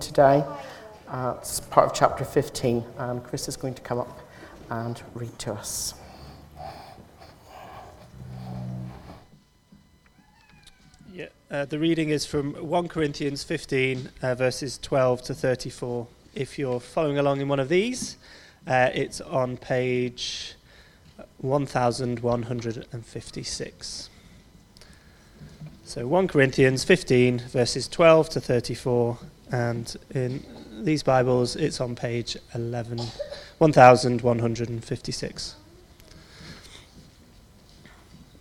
today. Uh, it's part of chapter 15, and Chris is going to come up and read to us. Yeah, uh, the reading is from 1 Corinthians 15, uh, verses 12 to 34. If you're following along in one of these, uh, it's on page 1156. So 1 Corinthians 15, verses 12 to 34, and in these Bibles it's on page 11, 1156.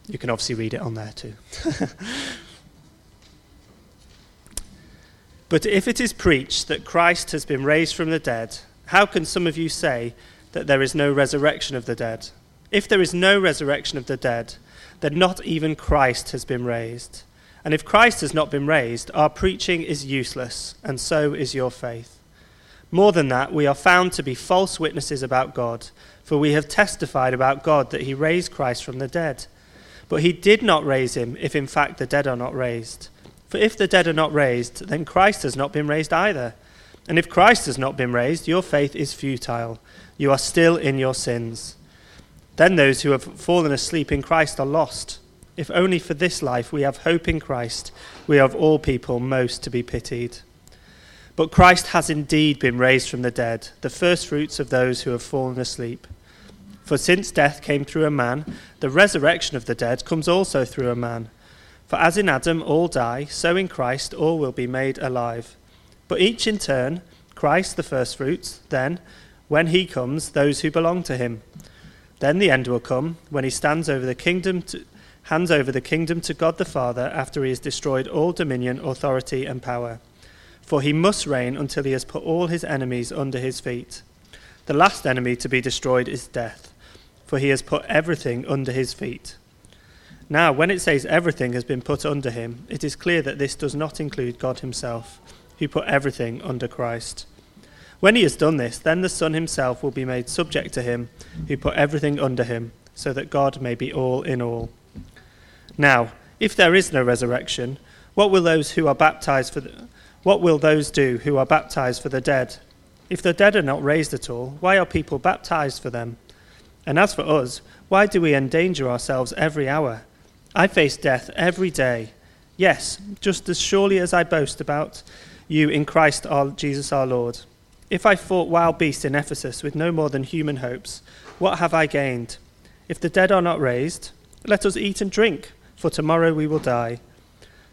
You can obviously read it on there too. but if it is preached that Christ has been raised from the dead, how can some of you say that there is no resurrection of the dead? If there is no resurrection of the dead, then not even Christ has been raised. And if Christ has not been raised, our preaching is useless, and so is your faith. More than that, we are found to be false witnesses about God, for we have testified about God that he raised Christ from the dead. But he did not raise him, if in fact the dead are not raised. For if the dead are not raised, then Christ has not been raised either. And if Christ has not been raised, your faith is futile. You are still in your sins. Then those who have fallen asleep in Christ are lost. If only for this life we have hope in Christ, we are of all people most to be pitied. But Christ has indeed been raised from the dead, the firstfruits of those who have fallen asleep. For since death came through a man, the resurrection of the dead comes also through a man. For as in Adam all die, so in Christ all will be made alive. But each in turn, Christ the firstfruits, then, when he comes, those who belong to him. Then the end will come, when he stands over the kingdom to hands over the kingdom to God the Father after he has destroyed all dominion, authority, and power. For he must reign until he has put all his enemies under his feet. The last enemy to be destroyed is death, for he has put everything under his feet. Now, when it says everything has been put under him, it is clear that this does not include God himself, who put everything under Christ. When he has done this, then the Son himself will be made subject to him, who put everything under him, so that God may be all in all. Now, if there is no resurrection, what will those who are baptized for the, what will those do who are baptized for the dead? If the dead are not raised at all, why are people baptized for them? And as for us, why do we endanger ourselves every hour? I face death every day. Yes, just as surely as I boast about you in Christ our Jesus our Lord. If I fought wild beasts in Ephesus with no more than human hopes, what have I gained? If the dead are not raised, let us eat and drink for tomorrow we will die.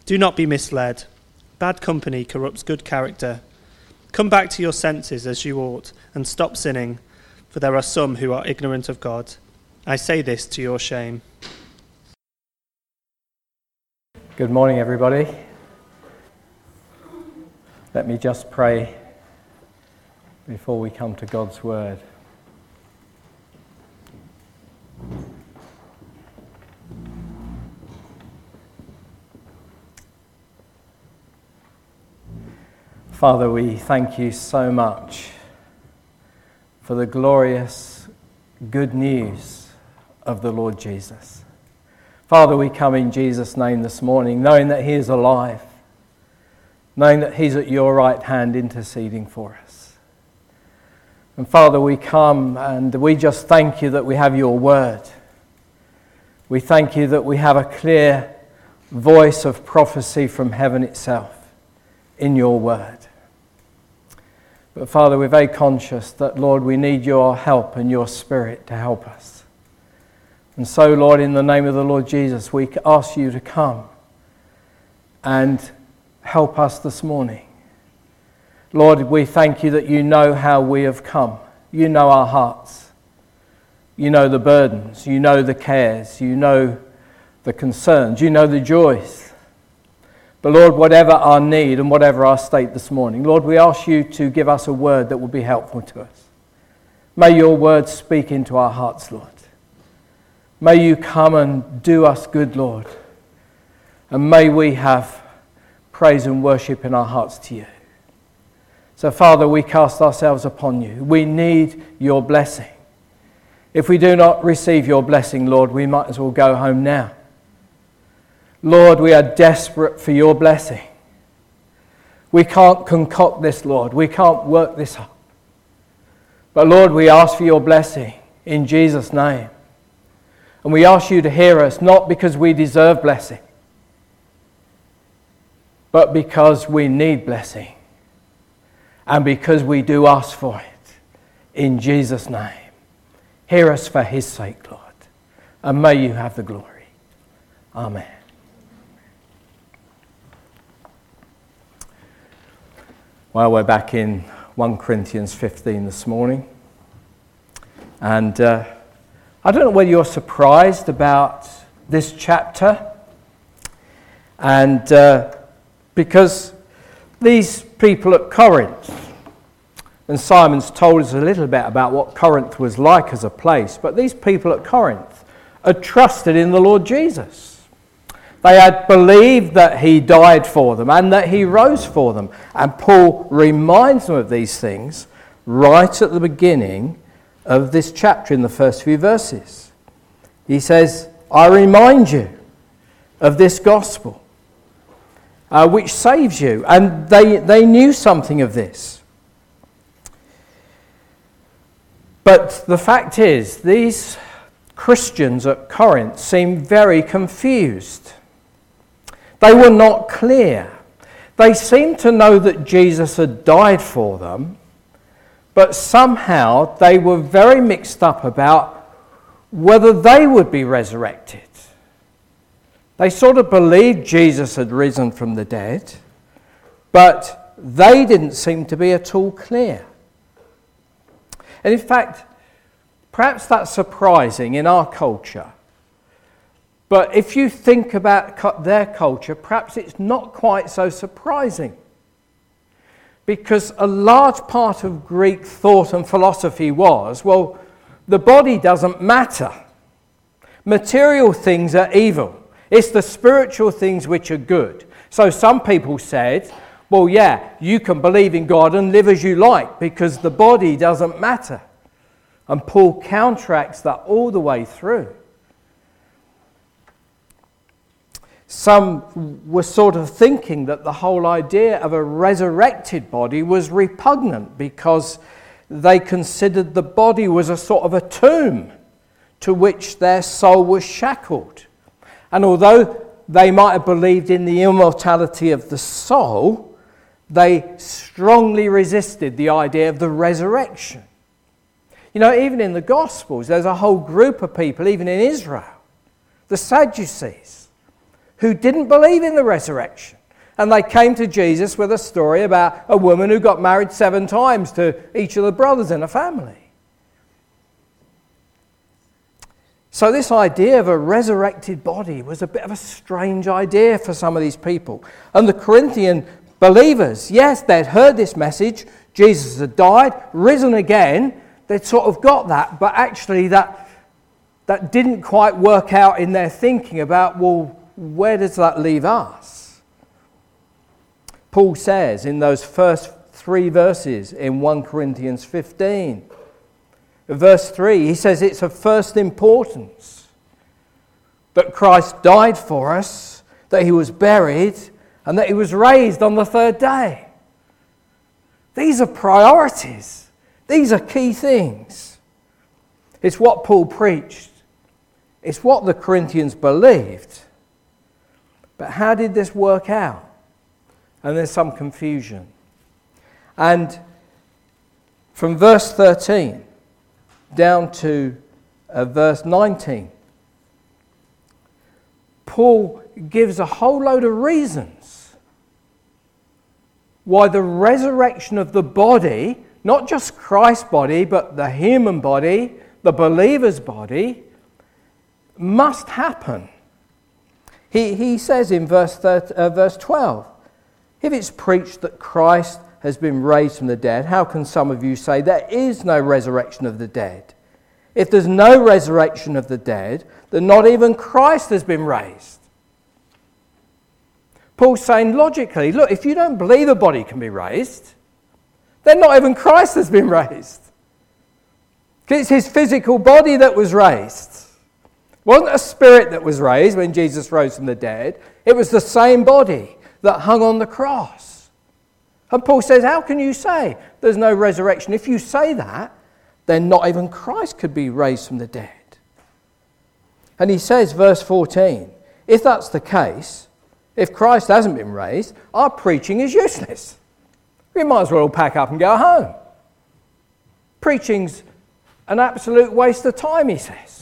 Do not be misled. Bad company corrupts good character. Come back to your senses as you ought, and stop sinning, for there are some who are ignorant of God. I say this to your shame. Good morning, everybody. Let me just pray before we come to God's Word. Father, we thank you so much for the glorious good news of the Lord Jesus. Father, we come in Jesus' name this morning, knowing that He is alive, knowing that He's at your right hand interceding for us. And Father, we come and we just thank you that we have your word. We thank you that we have a clear voice of prophecy from heaven itself in your word. But Father, we're very conscious that, Lord, we need your help and your spirit to help us. And so, Lord, in the name of the Lord Jesus, we ask you to come and help us this morning. Lord, we thank you that you know how we have come. You know our hearts. You know the burdens. You know the cares. You know the concerns. You know the joys. But Lord, whatever our need and whatever our state this morning, Lord, we ask you to give us a word that will be helpful to us. May your word speak into our hearts, Lord. May you come and do us good, Lord. And may we have praise and worship in our hearts to you. So, Father, we cast ourselves upon you. We need your blessing. If we do not receive your blessing, Lord, we might as well go home now. Lord, we are desperate for your blessing. We can't concoct this, Lord. We can't work this up. But Lord, we ask for your blessing in Jesus' name. And we ask you to hear us, not because we deserve blessing, but because we need blessing and because we do ask for it. In Jesus' name. Hear us for his sake, Lord. And may you have the glory. Amen. Well, we're back in 1 Corinthians 15 this morning. And uh, I don't know whether you're surprised about this chapter. And uh, because these people at Corinth, and Simon's told us a little bit about what Corinth was like as a place, but these people at Corinth had trusted in the Lord Jesus. They had believed that he died for them and that he rose for them. And Paul reminds them of these things right at the beginning of this chapter in the first few verses. He says, I remind you of this gospel uh, which saves you. And they, they knew something of this. But the fact is, these Christians at Corinth seemed very confused. They were not clear. They seemed to know that Jesus had died for them, but somehow they were very mixed up about whether they would be resurrected. They sort of believed Jesus had risen from the dead, but they didn't seem to be at all clear. And in fact, perhaps that's surprising in our culture. But if you think about their culture, perhaps it's not quite so surprising. Because a large part of Greek thought and philosophy was well, the body doesn't matter. Material things are evil. It's the spiritual things which are good. So some people said, well, yeah, you can believe in God and live as you like because the body doesn't matter. And Paul counteracts that all the way through. Some were sort of thinking that the whole idea of a resurrected body was repugnant because they considered the body was a sort of a tomb to which their soul was shackled. And although they might have believed in the immortality of the soul, they strongly resisted the idea of the resurrection. You know, even in the Gospels, there's a whole group of people, even in Israel, the Sadducees, who didn't believe in the resurrection. And they came to Jesus with a story about a woman who got married seven times to each of the brothers in a family. So, this idea of a resurrected body was a bit of a strange idea for some of these people. And the Corinthian believers, yes, they'd heard this message Jesus had died, risen again. They'd sort of got that, but actually, that, that didn't quite work out in their thinking about, well, where does that leave us? Paul says in those first three verses in 1 Corinthians 15 verse 3, he says it's of first importance that Christ died for us, that he was buried, and that he was raised on the third day. These are priorities, these are key things. It's what Paul preached, it's what the Corinthians believed. But how did this work out? And there's some confusion. And from verse 13, down to uh, verse 19, Paul gives a whole load of reasons why the resurrection of the body, not just Christ's body, but the human body, the believer's body, must happen. He, he says in verse, 30, uh, verse 12 if it's preached that Christ has been raised from the dead, how can some of you say there is no resurrection of the dead? If there's no resurrection of the dead, then not even Christ has been raised. Paul's saying logically, look, if you don't believe a body can be raised, then not even Christ has been raised. It's his physical body that was raised. It wasn't a spirit that was raised when Jesus rose from the dead, it was the same body that hung on the cross. And Paul says, How can you say there's no resurrection? If you say that, then not even Christ could be raised from the dead. And he says, verse 14, if that's the case, if Christ hasn't been raised, our preaching is useless. We might as well pack up and go home. Preaching's an absolute waste of time, he says.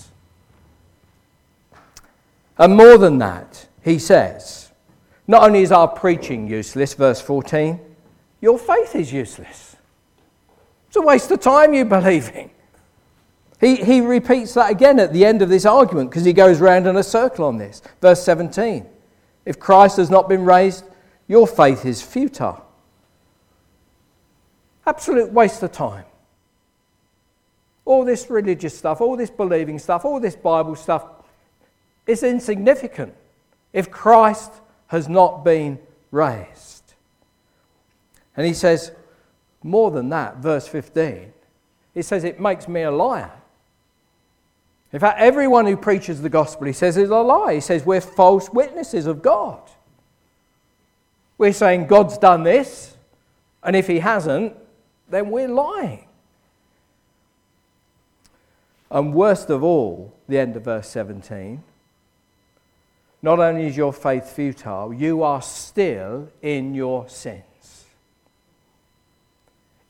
And more than that, he says, not only is our preaching useless, verse 14, your faith is useless. It's a waste of time you believing. He, he repeats that again at the end of this argument because he goes round in a circle on this. Verse 17 If Christ has not been raised, your faith is futile. Absolute waste of time. All this religious stuff, all this believing stuff, all this Bible stuff is insignificant if Christ has not been raised. And he says, more than that, verse 15, he says, it makes me a liar. In fact, everyone who preaches the gospel, he says, is a lie. He says, we're false witnesses of God. We're saying God's done this, and if he hasn't, then we're lying. And worst of all, the end of verse 17, not only is your faith futile, you are still in your sins.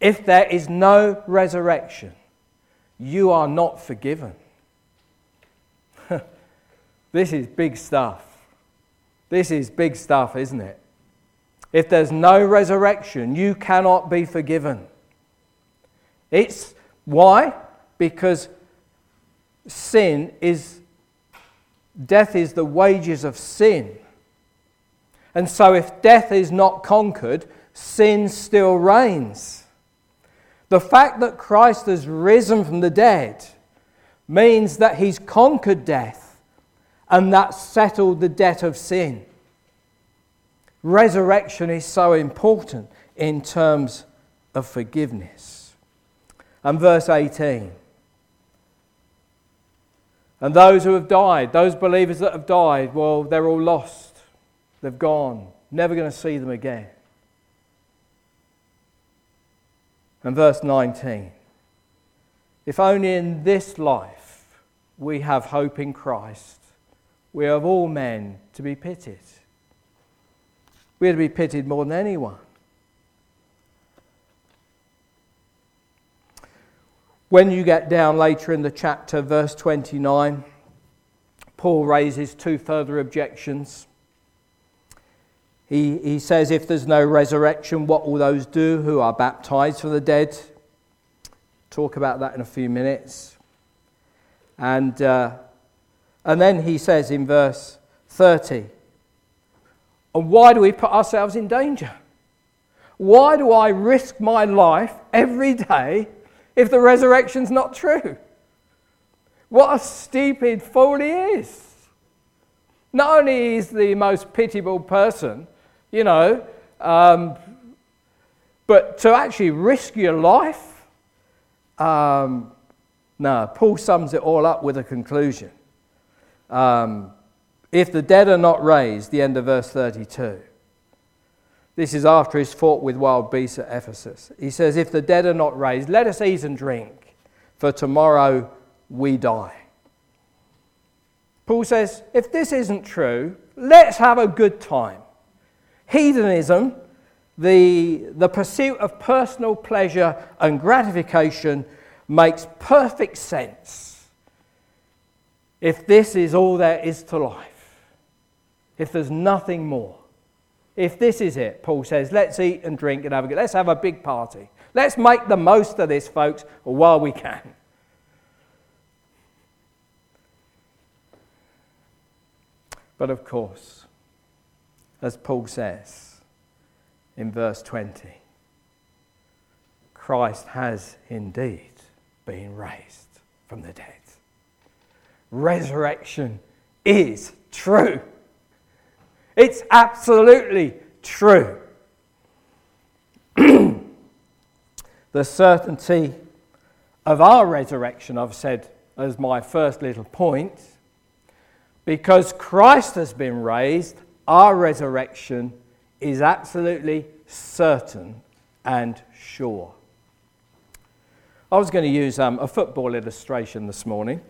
If there is no resurrection, you are not forgiven. this is big stuff. This is big stuff, isn't it? If there's no resurrection, you cannot be forgiven. It's why? Because sin is, death is the wages of sin. And so if death is not conquered, sin still reigns. The fact that Christ has risen from the dead means that he's conquered death and that settled the debt of sin. Resurrection is so important in terms of forgiveness. And verse 18 and those who have died, those believers that have died, well, they're all lost. They've gone. Never going to see them again. And verse 19 If only in this life we have hope in Christ, we are of all men to be pitied. We are to be pitied more than anyone. When you get down later in the chapter, verse 29, Paul raises two further objections. He, he says, If there's no resurrection, what will those do who are baptized for the dead? Talk about that in a few minutes. And, uh, and then he says in verse 30, And why do we put ourselves in danger? Why do I risk my life every day if the resurrection's not true? What a stupid fool he is. Not only is the most pitiable person, you know, um, but to actually risk your life, um, no, Paul sums it all up with a conclusion. Um, if the dead are not raised, the end of verse 32, this is after he's fought with wild beasts at Ephesus. He says, If the dead are not raised, let us eat and drink, for tomorrow we die. Paul says, If this isn't true, let's have a good time. Hedonism, the, the pursuit of personal pleasure and gratification, makes perfect sense if this is all there is to life, if there's nothing more. If this is it, Paul says, let's eat and drink and have a good, let's have a big party. Let's make the most of this, folks, while we can. But of course, as Paul says in verse 20, Christ has indeed been raised from the dead. Resurrection is true. It's absolutely true. the certainty of our resurrection, I've said as my first little point, because Christ has been raised, our resurrection is absolutely certain and sure. I was going to use um, a football illustration this morning.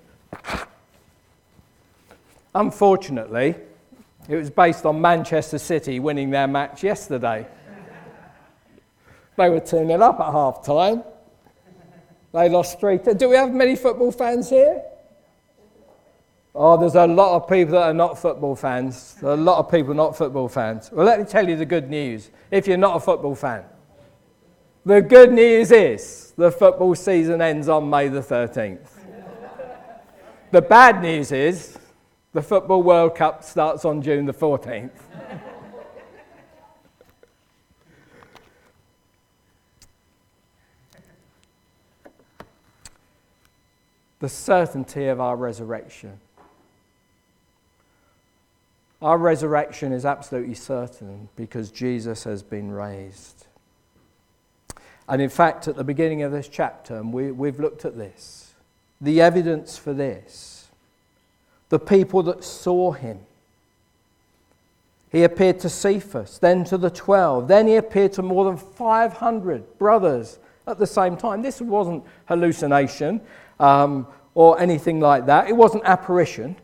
Unfortunately, it was based on Manchester City winning their match yesterday. they were 2 0 up at half time. They lost 3 Do we have many football fans here? Oh, there's a lot of people that are not football fans. There are a lot of people not football fans. Well, let me tell you the good news if you're not a football fan. The good news is the football season ends on May the 13th. the bad news is the Football World Cup starts on June the 14th. the certainty of our resurrection. Our resurrection is absolutely certain because Jesus has been raised. And in fact, at the beginning of this chapter, we, we've looked at this the evidence for this the people that saw him. He appeared to Cephas, then to the 12. Then he appeared to more than 500 brothers at the same time. This wasn't hallucination um, or anything like that, it wasn't apparition.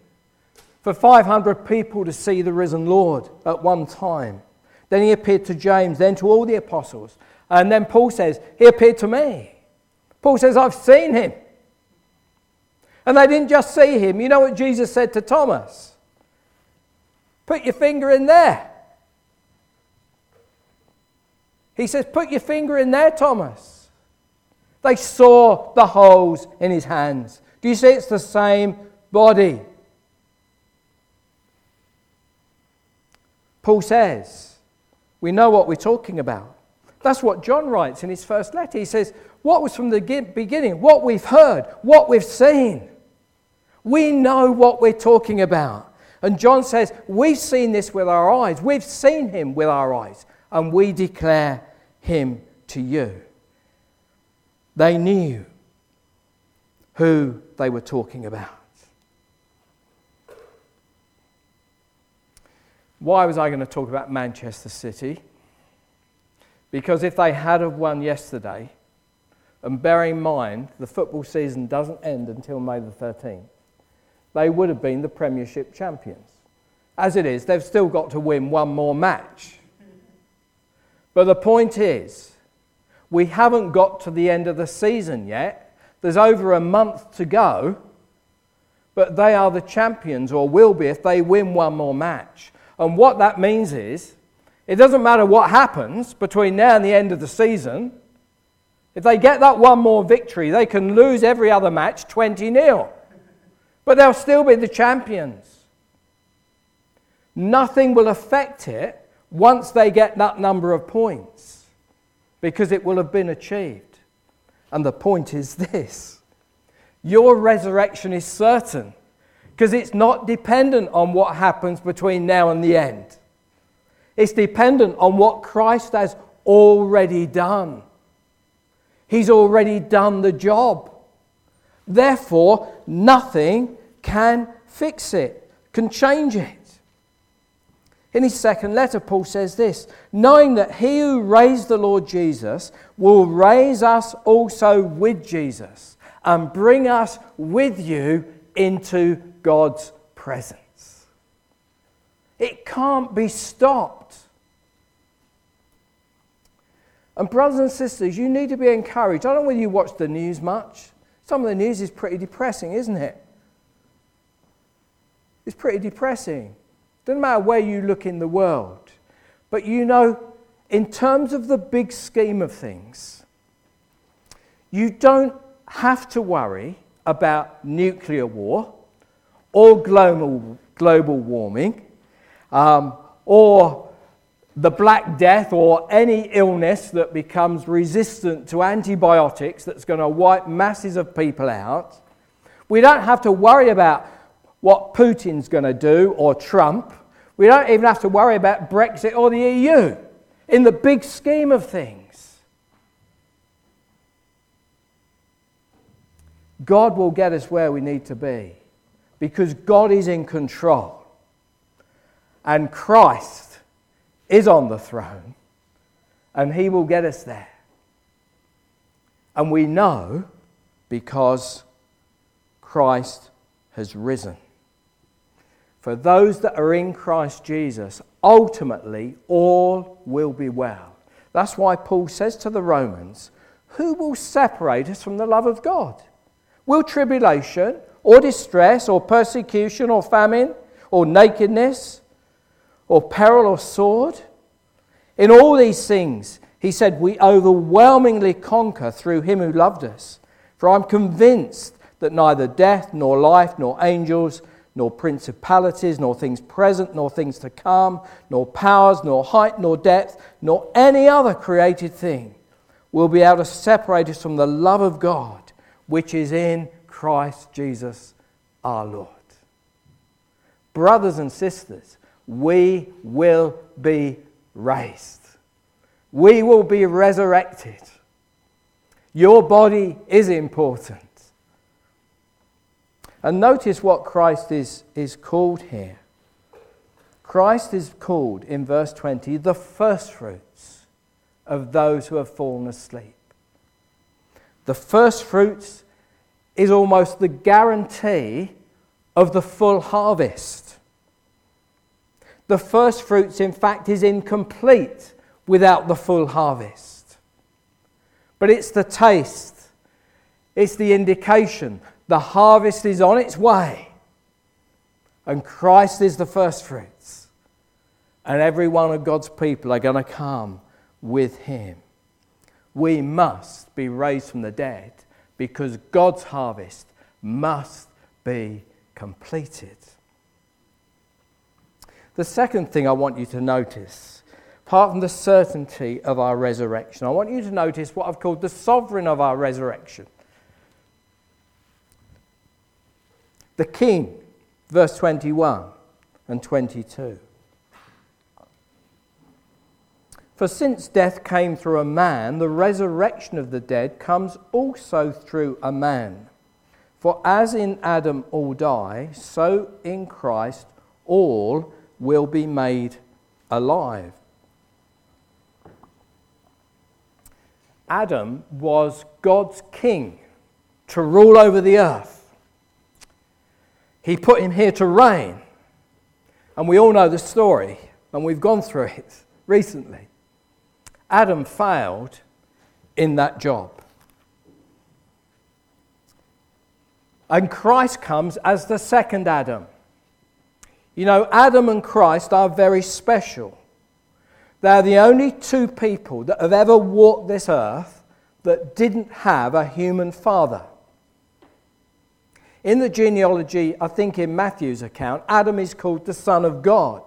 For 500 people to see the risen Lord at one time. Then he appeared to James, then to all the apostles. And then Paul says, He appeared to me. Paul says, I've seen him. And they didn't just see him. You know what Jesus said to Thomas? Put your finger in there. He says, Put your finger in there, Thomas. They saw the holes in his hands. Do you see it's the same body? Paul says, We know what we're talking about. That's what John writes in his first letter. He says, What was from the beginning, what we've heard, what we've seen. We know what we're talking about. And John says, We've seen this with our eyes. We've seen him with our eyes. And we declare him to you. They knew who they were talking about. Why was I going to talk about Manchester City? Because if they had have won yesterday, and bear in mind the football season doesn't end until May the 13th, they would have been the Premiership champions. As it is, they've still got to win one more match. But the point is, we haven't got to the end of the season yet. There's over a month to go. But they are the champions, or will be, if they win one more match. And what that means is, it doesn't matter what happens between now and the end of the season. If they get that one more victory, they can lose every other match 20 0 but they'll still be the champions. Nothing will affect it once they get that number of points because it will have been achieved. And the point is this your resurrection is certain because it's not dependent on what happens between now and the end. It's dependent on what Christ has already done. He's already done the job. Therefore, nothing can fix it, can change it. In his second letter, Paul says this knowing that he who raised the Lord Jesus will raise us also with Jesus and bring us with you into God's presence. It can't be stopped. And, brothers and sisters, you need to be encouraged. I don't know whether you watch the news much. Some of the news is pretty depressing, isn't it? It's pretty depressing. Doesn't matter where you look in the world. But you know, in terms of the big scheme of things, you don't have to worry about nuclear war or global, global warming um, or the Black Death or any illness that becomes resistant to antibiotics that's going to wipe masses of people out. We don't have to worry about what Putin's going to do or Trump. We don't even have to worry about Brexit or the EU in the big scheme of things. God will get us where we need to be because God is in control and Christ is on the throne and he will get us there. And we know because Christ has risen. For those that are in Christ Jesus, ultimately all will be well. That's why Paul says to the Romans, Who will separate us from the love of God? Will tribulation or distress or persecution or famine or nakedness or peril or sword? In all these things, he said, we overwhelmingly conquer through him who loved us. For I'm convinced that neither death, nor life, nor angels, nor principalities, nor things present, nor things to come, nor powers, nor height, nor depth, nor any other created thing will be able to separate us from the love of God which is in Christ Jesus our Lord. Brothers and sisters, we will be raised. We will be resurrected. Your body is important. And notice what Christ is, is called here. Christ is called in verse 20 the firstfruits of those who have fallen asleep. The firstfruits is almost the guarantee of the full harvest. The first fruits, in fact, is incomplete without the full harvest. But it's the taste, it's the indication. The harvest is on its way, and Christ is the first fruits. And every one of God's people are going to come with him. We must be raised from the dead because God's harvest must be completed. The second thing I want you to notice, apart from the certainty of our resurrection, I want you to notice what I've called the sovereign of our resurrection. The king, verse 21 and 22. For since death came through a man, the resurrection of the dead comes also through a man. For as in Adam all die, so in Christ all will be made alive. Adam was God's king to rule over the earth. He put him here to reign. And we all know the story, and we've gone through it recently. Adam failed in that job. And Christ comes as the second Adam. You know, Adam and Christ are very special. They're the only two people that have ever walked this earth that didn't have a human father. In the genealogy, I think in Matthew's account, Adam is called the Son of God.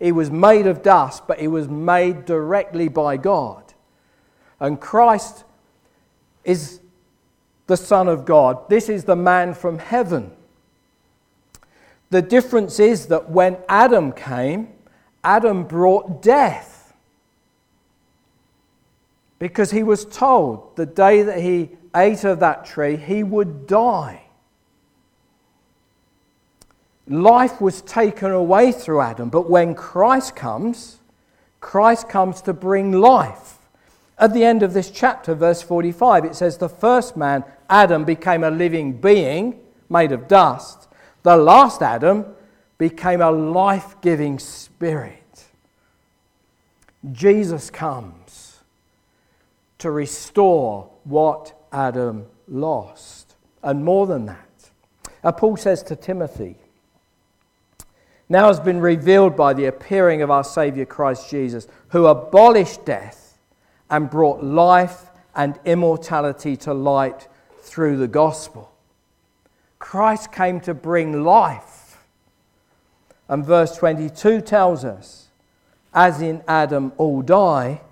He was made of dust, but he was made directly by God. And Christ is the Son of God. This is the man from heaven. The difference is that when Adam came, Adam brought death. Because he was told the day that he ate of that tree, he would die. Life was taken away through Adam, but when Christ comes, Christ comes to bring life. At the end of this chapter, verse 45, it says, The first man, Adam, became a living being made of dust. The last Adam became a life giving spirit. Jesus comes to restore what Adam lost. And more than that, uh, Paul says to Timothy, now has been revealed by the appearing of our Saviour Christ Jesus, who abolished death and brought life and immortality to light through the gospel. Christ came to bring life. And verse 22 tells us, as in Adam all die,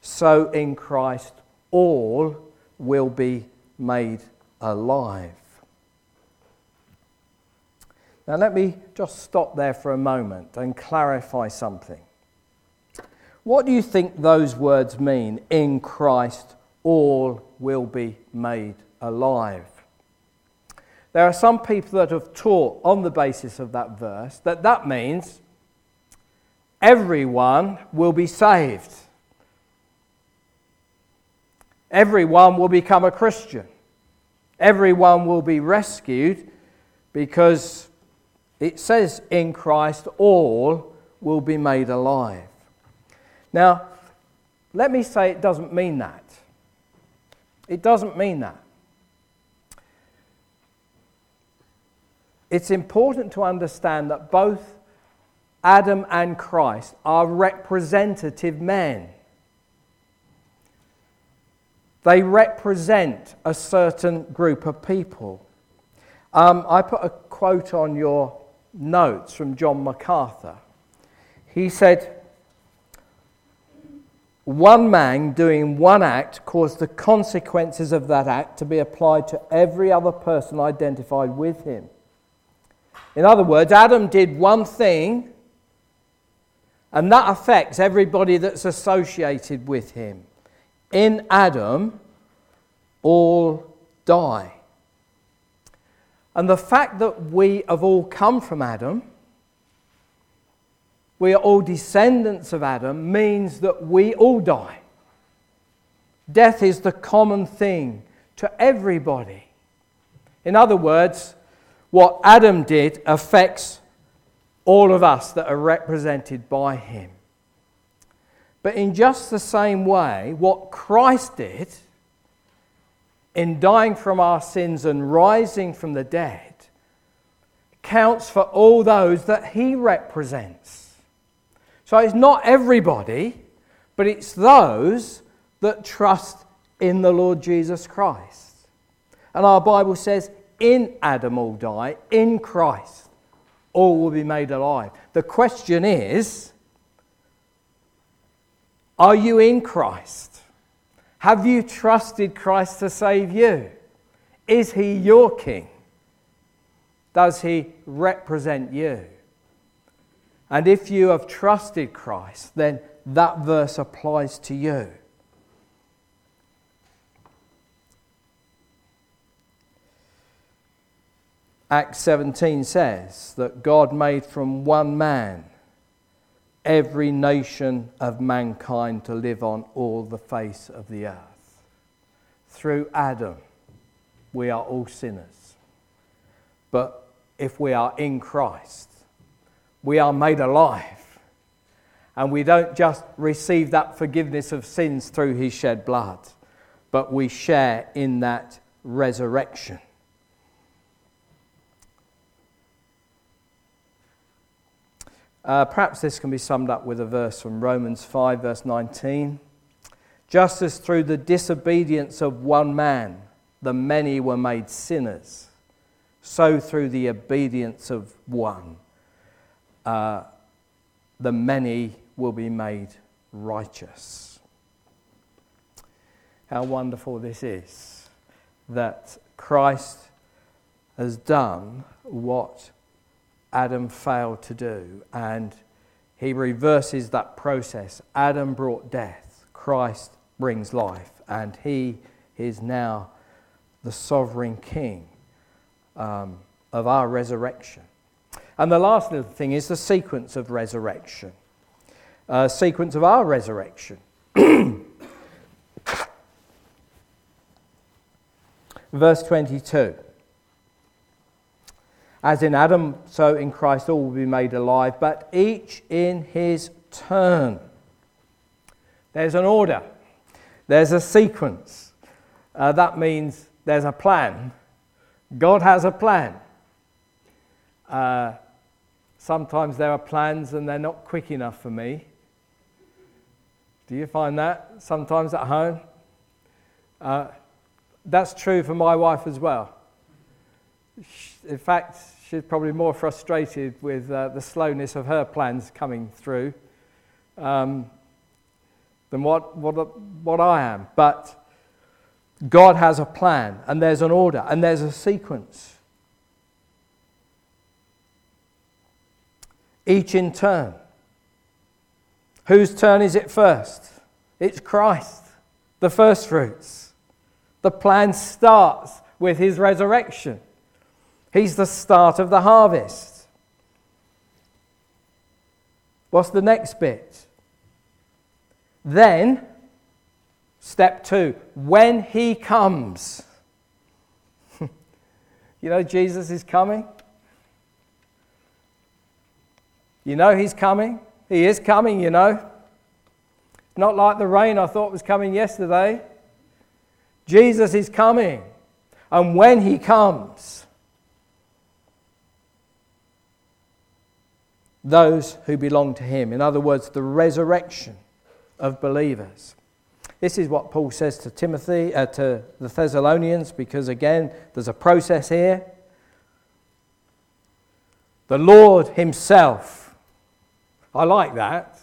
so in Christ all will be made alive. Now, let me just stop there for a moment and clarify something. What do you think those words mean? In Christ, all will be made alive. There are some people that have taught on the basis of that verse that that means everyone will be saved. everyone will become a Christian. Everyone will be rescued because it says in Christ all will be made alive. Now, let me say it doesn't mean that. It doesn't mean that. It's important to understand that both Adam and Christ are representative men. They represent a certain group of people. Um, I put a quote on your notes from John MacArthur. He said, One man doing one act caused the consequences of that act to be applied to every other person identified with him. In other words, Adam did one thing, and that affects everybody that's associated with him. In Adam, all die. And the fact that we have all come from Adam, we are all descendants of Adam, means that we all die. Death is the common thing to everybody. In other words, what Adam did affects all of us that are represented by him. But in just the same way, what Christ did in dying from our sins and rising from the dead counts for all those that he represents. So it's not everybody, but it's those that trust in the Lord Jesus Christ. And our Bible says in Adam all die, in Christ all will be made alive. The question is are you in Christ? Have you trusted Christ to save you? Is he your king? Does he represent you? And if you have trusted Christ, then that verse applies to you. Acts 17 says that God made from one man every nation of mankind to live on all the face of the earth. Through Adam, we are all sinners. But if we are in Christ, we are made alive. And we don't just receive that forgiveness of sins through his shed blood, but we share in that resurrection. Uh, perhaps this can be summed up with a verse from Romans 5, verse 19. Just as through the disobedience of one man the many were made sinners, so through the obedience of one uh, the many will be made righteous. How wonderful this is that Christ has done what Adam failed to do. And he reverses that process. Adam brought death, Christ brings life, and he is now the sovereign king um, of our resurrection. And the last little thing is the sequence of resurrection, uh, sequence of our resurrection. Verse 22. As in Adam, so in Christ all will be made alive, but each in his turn. There's an order, there's a sequence. Uh, that means there's a plan. God has a plan. Uh, sometimes there are plans and they're not quick enough for me. Do you find that sometimes at home? Uh, that's true for my wife as well in fact, she's probably more frustrated with uh, the slowness of her plans coming through um, than what, what, what I am. But God has a plan, and there's an order, and there's a sequence. Each in turn. Whose turn is it first? It's Christ, the first fruits. The plan starts with his resurrection. He's the start of the harvest. What's the next bit? Then Step two, when he comes. you know, Jesus is coming. You know he's coming. He is coming, you know. Not like the rain I thought was coming yesterday. Jesus is coming. And when he comes, those who belong to him, in other words, the resurrection of believers. This is what Paul says to Timothy, uh, to the Thessalonians, because again, there's a process here. The Lord Himself. I like that.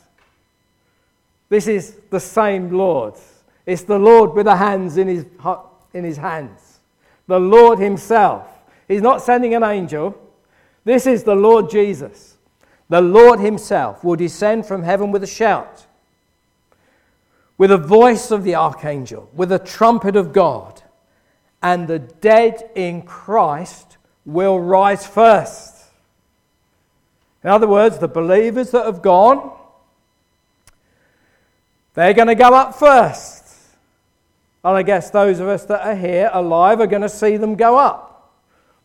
This is the same Lord. It's the Lord with the hands in his, in his hands. The Lord Himself. He's not sending an angel. This is the Lord Jesus. The Lord Himself will descend from heaven with a shout, with a voice of the archangel, with a trumpet of God, and the dead in Christ will rise first. In other words, the believers that have gone, they're going to go up first. And I guess those of us that are here alive are going to see them go up.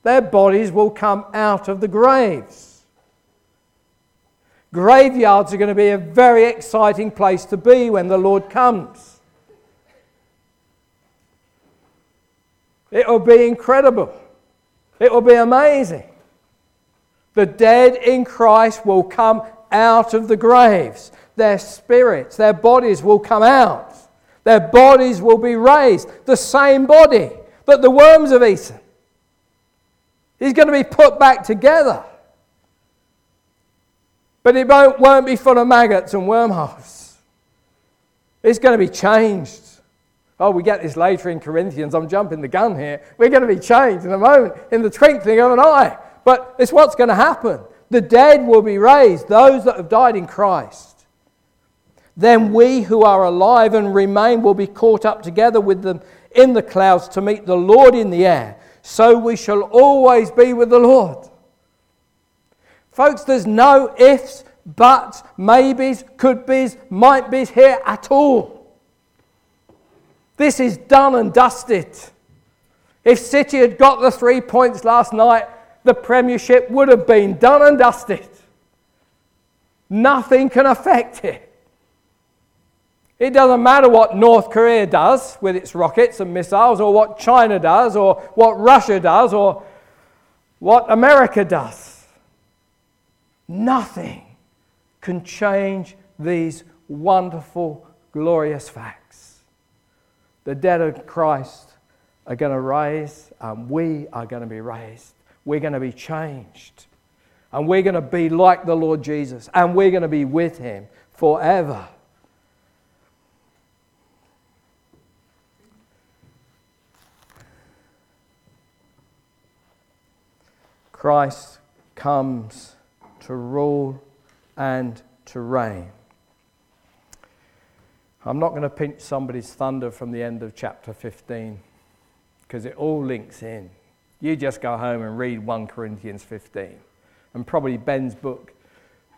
Their bodies will come out of the graves. Graveyards are going to be a very exciting place to be when the Lord comes. It will be incredible. It will be amazing. The dead in Christ will come out of the graves. Their spirits, their bodies will come out. Their bodies will be raised. The same body that the worms have eaten is going to be put back together. But it won't, won't be full of maggots and wormholes. It's going to be changed. Oh, we get this later in Corinthians. I'm jumping the gun here. We're going to be changed in a moment, in the twinkling of an eye. But it's what's going to happen. The dead will be raised, those that have died in Christ. Then we who are alive and remain will be caught up together with them in the clouds to meet the Lord in the air. So we shall always be with the Lord. Folks, there's no ifs, buts, maybes, could be's, might be's here at all. This is done and dusted. If City had got the three points last night, the Premiership would have been done and dusted. Nothing can affect it. It doesn't matter what North Korea does with its rockets and missiles, or what China does, or what Russia does, or what America does. Nothing can change these wonderful, glorious facts. The dead of Christ are going to rise, and we are going to be raised. We're going to be changed. And we're going to be like the Lord Jesus, and we're going to be with him forever. Christ comes to rule and to reign. I'm not going to pinch somebody's thunder from the end of chapter 15 because it all links in. You just go home and read 1 Corinthians 15. And probably Ben's book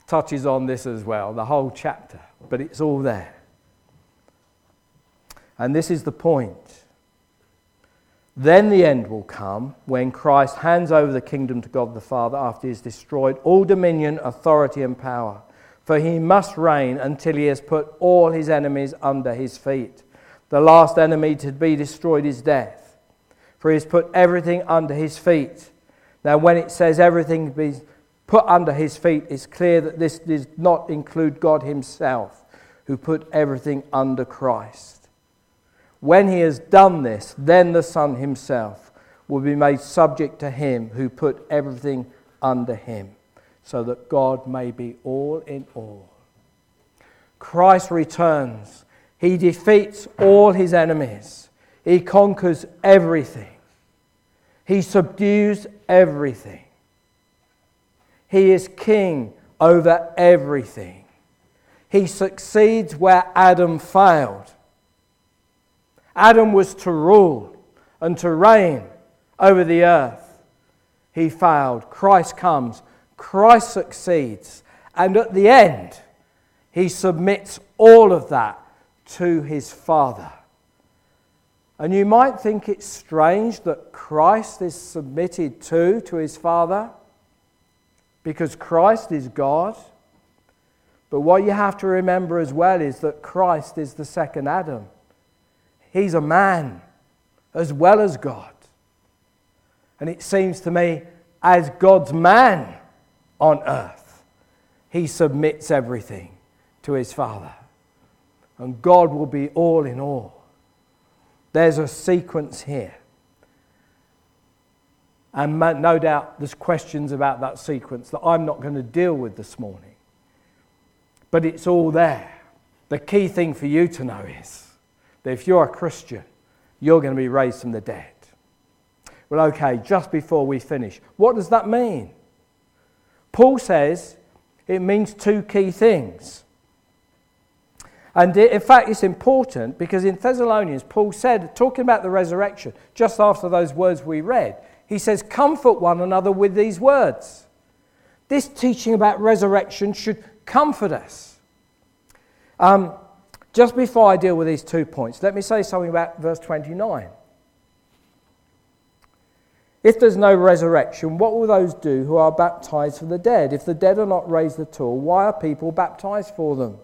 touches on this as well, the whole chapter, but it's all there. And this is the point. Then the end will come when Christ hands over the kingdom to God the Father after he has destroyed all dominion, authority, and power. For he must reign until he has put all his enemies under his feet. The last enemy to be destroyed is death, for he has put everything under his feet. Now, when it says everything be put under his feet, it's clear that this does not include God himself, who put everything under Christ. When he has done this, then the Son himself will be made subject to him who put everything under him, so that God may be all in all. Christ returns. He defeats all his enemies. He conquers everything. He subdues everything. He is king over everything. He succeeds where Adam failed. Adam was to rule and to reign over the earth. He failed. Christ comes. Christ succeeds. And at the end, he submits all of that to his Father. And you might think it's strange that Christ is submitted to to his Father because Christ is God. But what you have to remember as well is that Christ is the second Adam. He's a man as well as God. And it seems to me, as God's man on earth, he submits everything to his Father. And God will be all in all. There's a sequence here. And no doubt there's questions about that sequence that I'm not going to deal with this morning. But it's all there. The key thing for you to know is that if you're a Christian, you're going to be raised from the dead. Well, okay, just before we finish, what does that mean? Paul says it means two key things. And in fact, it's important because in Thessalonians, Paul said, talking about the resurrection, just after those words we read, he says, Comfort one another with these words. This teaching about resurrection should comfort us. Um, just before I deal with these two points, let me say something about verse 29. If there's no resurrection, what will those do who are baptized for the dead? If the dead are not raised at all, why are people baptized for them?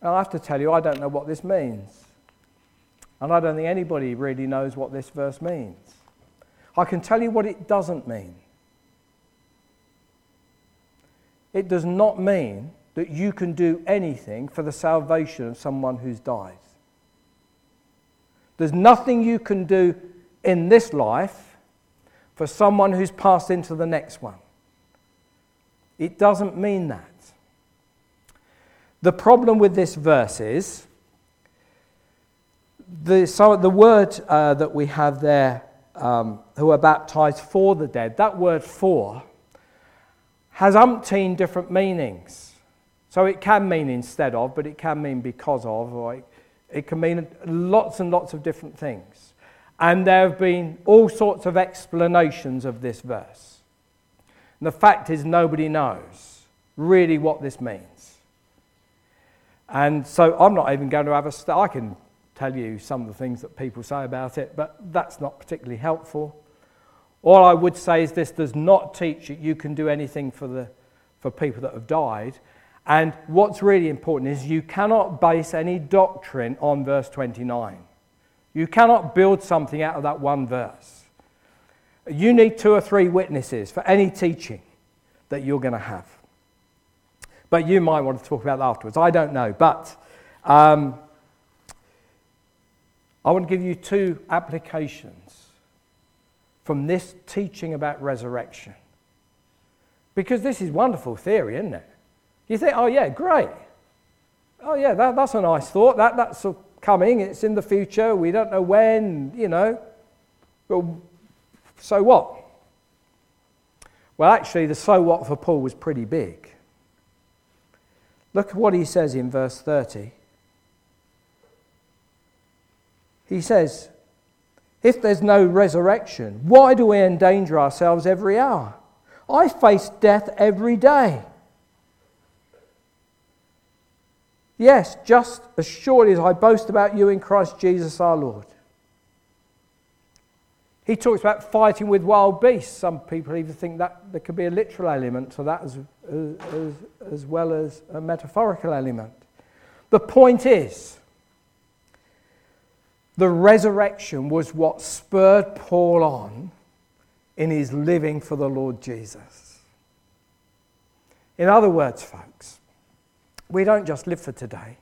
And I have to tell you, I don't know what this means. And I don't think anybody really knows what this verse means. I can tell you what it doesn't mean. It does not mean that you can do anything for the salvation of someone who's died. There's nothing you can do in this life for someone who's passed into the next one. It doesn't mean that. The problem with this verse is the, so the word uh, that we have there, um, who are baptized for the dead, that word for has umpteen different meanings. So it can mean instead of, but it can mean because of, or it, it can mean lots and lots of different things. And there have been all sorts of explanations of this verse. And the fact is, nobody knows really what this means. And so I'm not even going to have a. St- I can tell you some of the things that people say about it, but that's not particularly helpful. All I would say is this does not teach that you can do anything for, the, for people that have died. And what's really important is you cannot base any doctrine on verse 29. You cannot build something out of that one verse. You need two or three witnesses for any teaching that you're going to have. But you might want to talk about that afterwards. I don't know. But um, I want to give you two applications from this teaching about resurrection. Because this is wonderful theory, isn't it? You think, oh, yeah, great. Oh, yeah, that, that's a nice thought. That, that's coming. It's in the future. We don't know when, you know. But so what? Well, actually, the so what for Paul was pretty big. Look at what he says in verse 30. He says, If there's no resurrection, why do we endanger ourselves every hour? I face death every day. Yes, just as surely as I boast about you in Christ Jesus our Lord. He talks about fighting with wild beasts. Some people even think that there could be a literal element to that as, as, as well as a metaphorical element. The point is, the resurrection was what spurred Paul on in his living for the Lord Jesus. In other words, folks, we don't just live for today.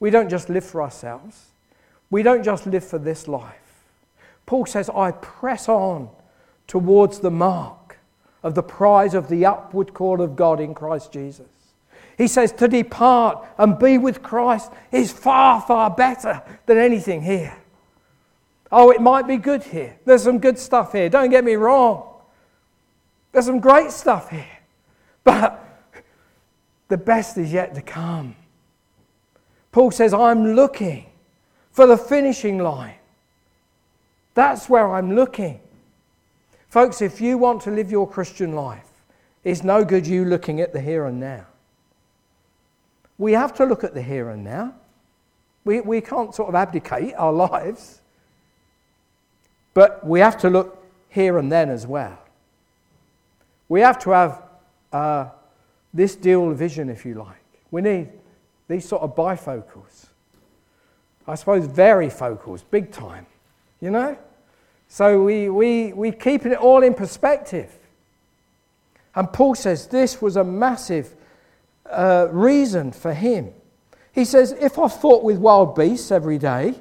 We don't just live for ourselves. We don't just live for this life. Paul says, I press on towards the mark of the prize of the upward call of God in Christ Jesus. He says to depart and be with Christ is far, far better than anything here. Oh, it might be good here. There's some good stuff here. Don't get me wrong. There's some great stuff here. But the best is yet to come. Paul says, I'm looking for the finishing line. That's where I'm looking. Folks, if you want to live your Christian life, it's no good you looking at the here and now. We have to look at the here and now. We, we can't sort of abdicate our lives, but we have to look here and then as well. We have to have uh, this dual vision, if you like. We need these sort of bifocals. I suppose varifocals, big time, you know? So we, we, we keeping it all in perspective. And Paul says this was a massive uh, reason for him. He says, if I fought with wild beasts every day,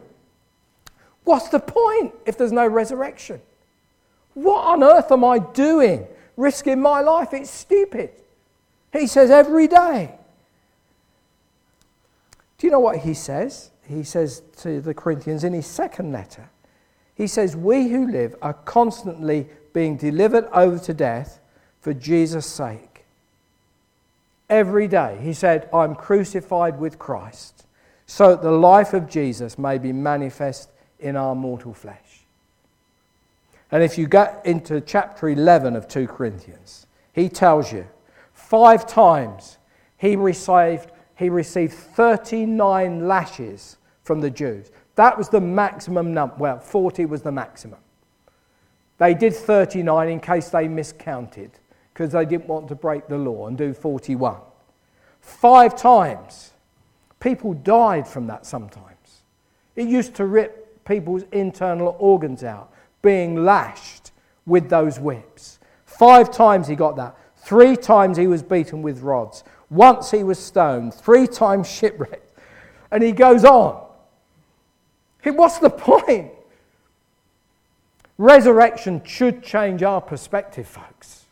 what's the point if there's no resurrection? What on earth am I doing risking my life? It's stupid. He says, every day. Do you know what he says? He says to the Corinthians in his second letter, he says, We who live are constantly being delivered over to death for Jesus' sake. Every day, he said, I'm crucified with Christ, so that the life of Jesus may be manifest in our mortal flesh. And if you get into chapter 11 of 2 Corinthians, he tells you five times he received, he received 39 lashes from the Jews. That was the maximum number. Well, 40 was the maximum. They did 39 in case they miscounted because they didn't want to break the law and do 41. Five times. People died from that sometimes. It used to rip people's internal organs out, being lashed with those whips. Five times he got that. Three times he was beaten with rods. Once he was stoned. Three times shipwrecked. And he goes on. What's the point? Resurrection should change our perspective, folks.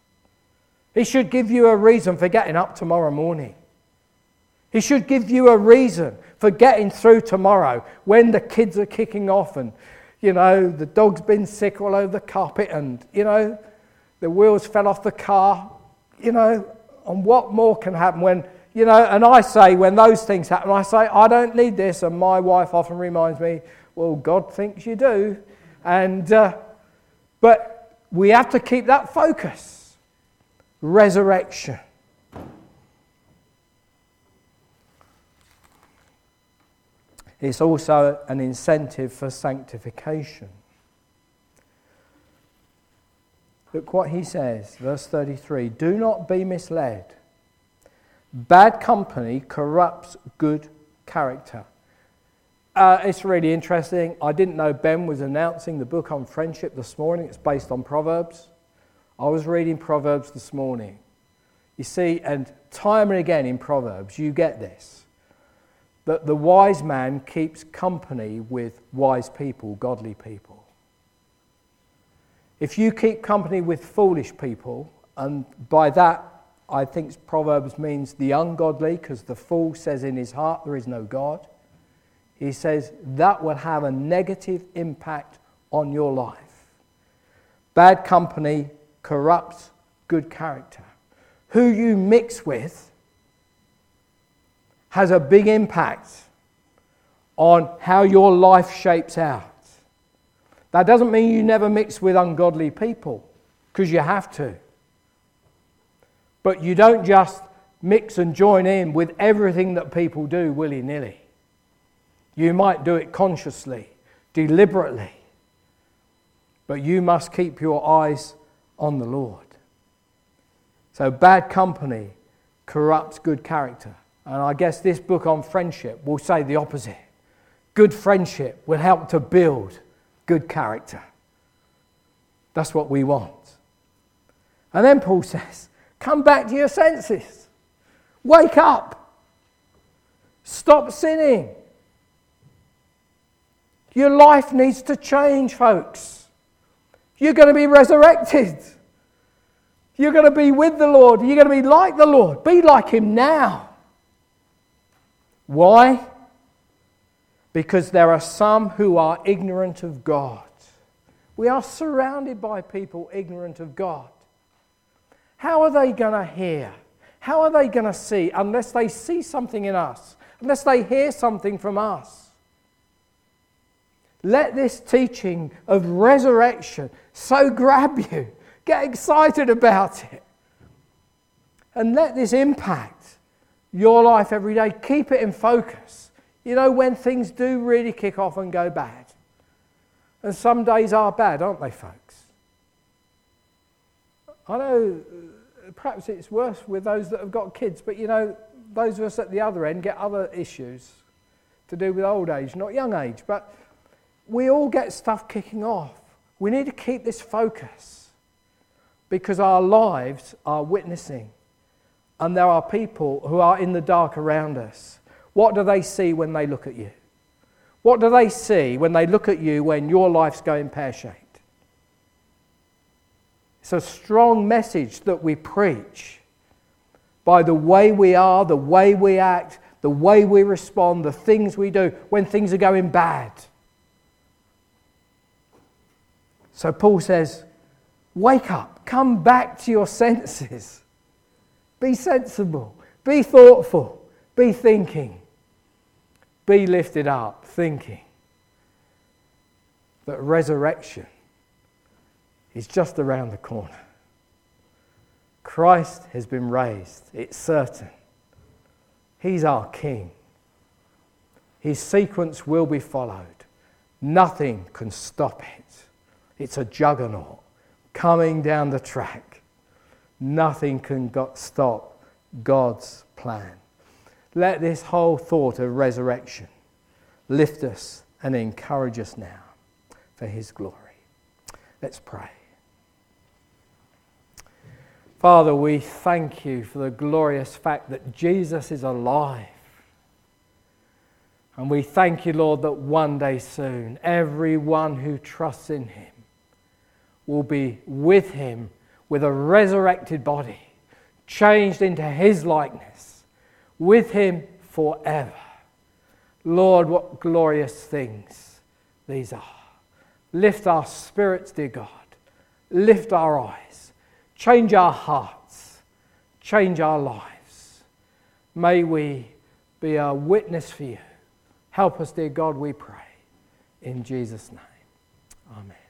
He should give you a reason for getting up tomorrow morning. He should give you a reason for getting through tomorrow when the kids are kicking off and, you know, the dog's been sick all over the carpet and, you know, the wheels fell off the car, you know, and what more can happen when, you know, and I say, when those things happen, I say, I don't need this. And my wife often reminds me, well, God thinks you do. And, uh, but we have to keep that focus. Resurrection. It's also an incentive for sanctification. Look what he says, verse 33 Do not be misled. Bad company corrupts good character. Uh, it's really interesting. I didn't know Ben was announcing the book on friendship this morning. It's based on Proverbs. I was reading Proverbs this morning. You see, and time and again in Proverbs, you get this that the wise man keeps company with wise people, godly people. If you keep company with foolish people, and by that I think Proverbs means the ungodly, because the fool says in his heart there is no God he says that will have a negative impact on your life. Bad company corrupts good character. Who you mix with has a big impact on how your life shapes out. That doesn't mean you never mix with ungodly people, because you have to. But you don't just mix and join in with everything that people do willy nilly. You might do it consciously, deliberately, but you must keep your eyes on the Lord. So, bad company corrupts good character. And I guess this book on friendship will say the opposite. Good friendship will help to build good character. That's what we want. And then Paul says, Come back to your senses. Wake up. Stop sinning. Your life needs to change, folks. You're going to be resurrected. You're going to be with the Lord. You're going to be like the Lord. Be like Him now. Why? Because there are some who are ignorant of God. We are surrounded by people ignorant of God. How are they going to hear? How are they going to see unless they see something in us, unless they hear something from us? Let this teaching of resurrection so grab you. Get excited about it. And let this impact your life every day. Keep it in focus. You know, when things do really kick off and go bad, and some days are bad, aren't they, folks? I know uh, perhaps it's worse with those that have got kids, but you know, those of us at the other end get other issues to do with old age, not young age. But we all get stuff kicking off. We need to keep this focus because our lives are witnessing. And there are people who are in the dark around us. What do they see when they look at you? What do they see when they look at you when your life's going pear shaped? It's a strong message that we preach by the way we are, the way we act, the way we respond, the things we do when things are going bad. So Paul says, Wake up, come back to your senses. Be sensible, be thoughtful, be thinking, be lifted up, thinking that resurrection is just around the corner. Christ has been raised, it's certain. He's our King. His sequence will be followed. Nothing can stop it. It's a juggernaut coming down the track. Nothing can stop God's plan. Let this whole thought of resurrection lift us and encourage us now for His glory. Let's pray. Father, we thank you for the glorious fact that Jesus is alive. And we thank you, Lord, that one day soon, everyone who trusts in him will be with him with a resurrected body, changed into his likeness, with him forever. Lord, what glorious things these are. Lift our spirits, dear God. Lift our eyes Change our hearts, change our lives. May we be a witness for you. Help us, dear God, we pray. In Jesus' name. Amen.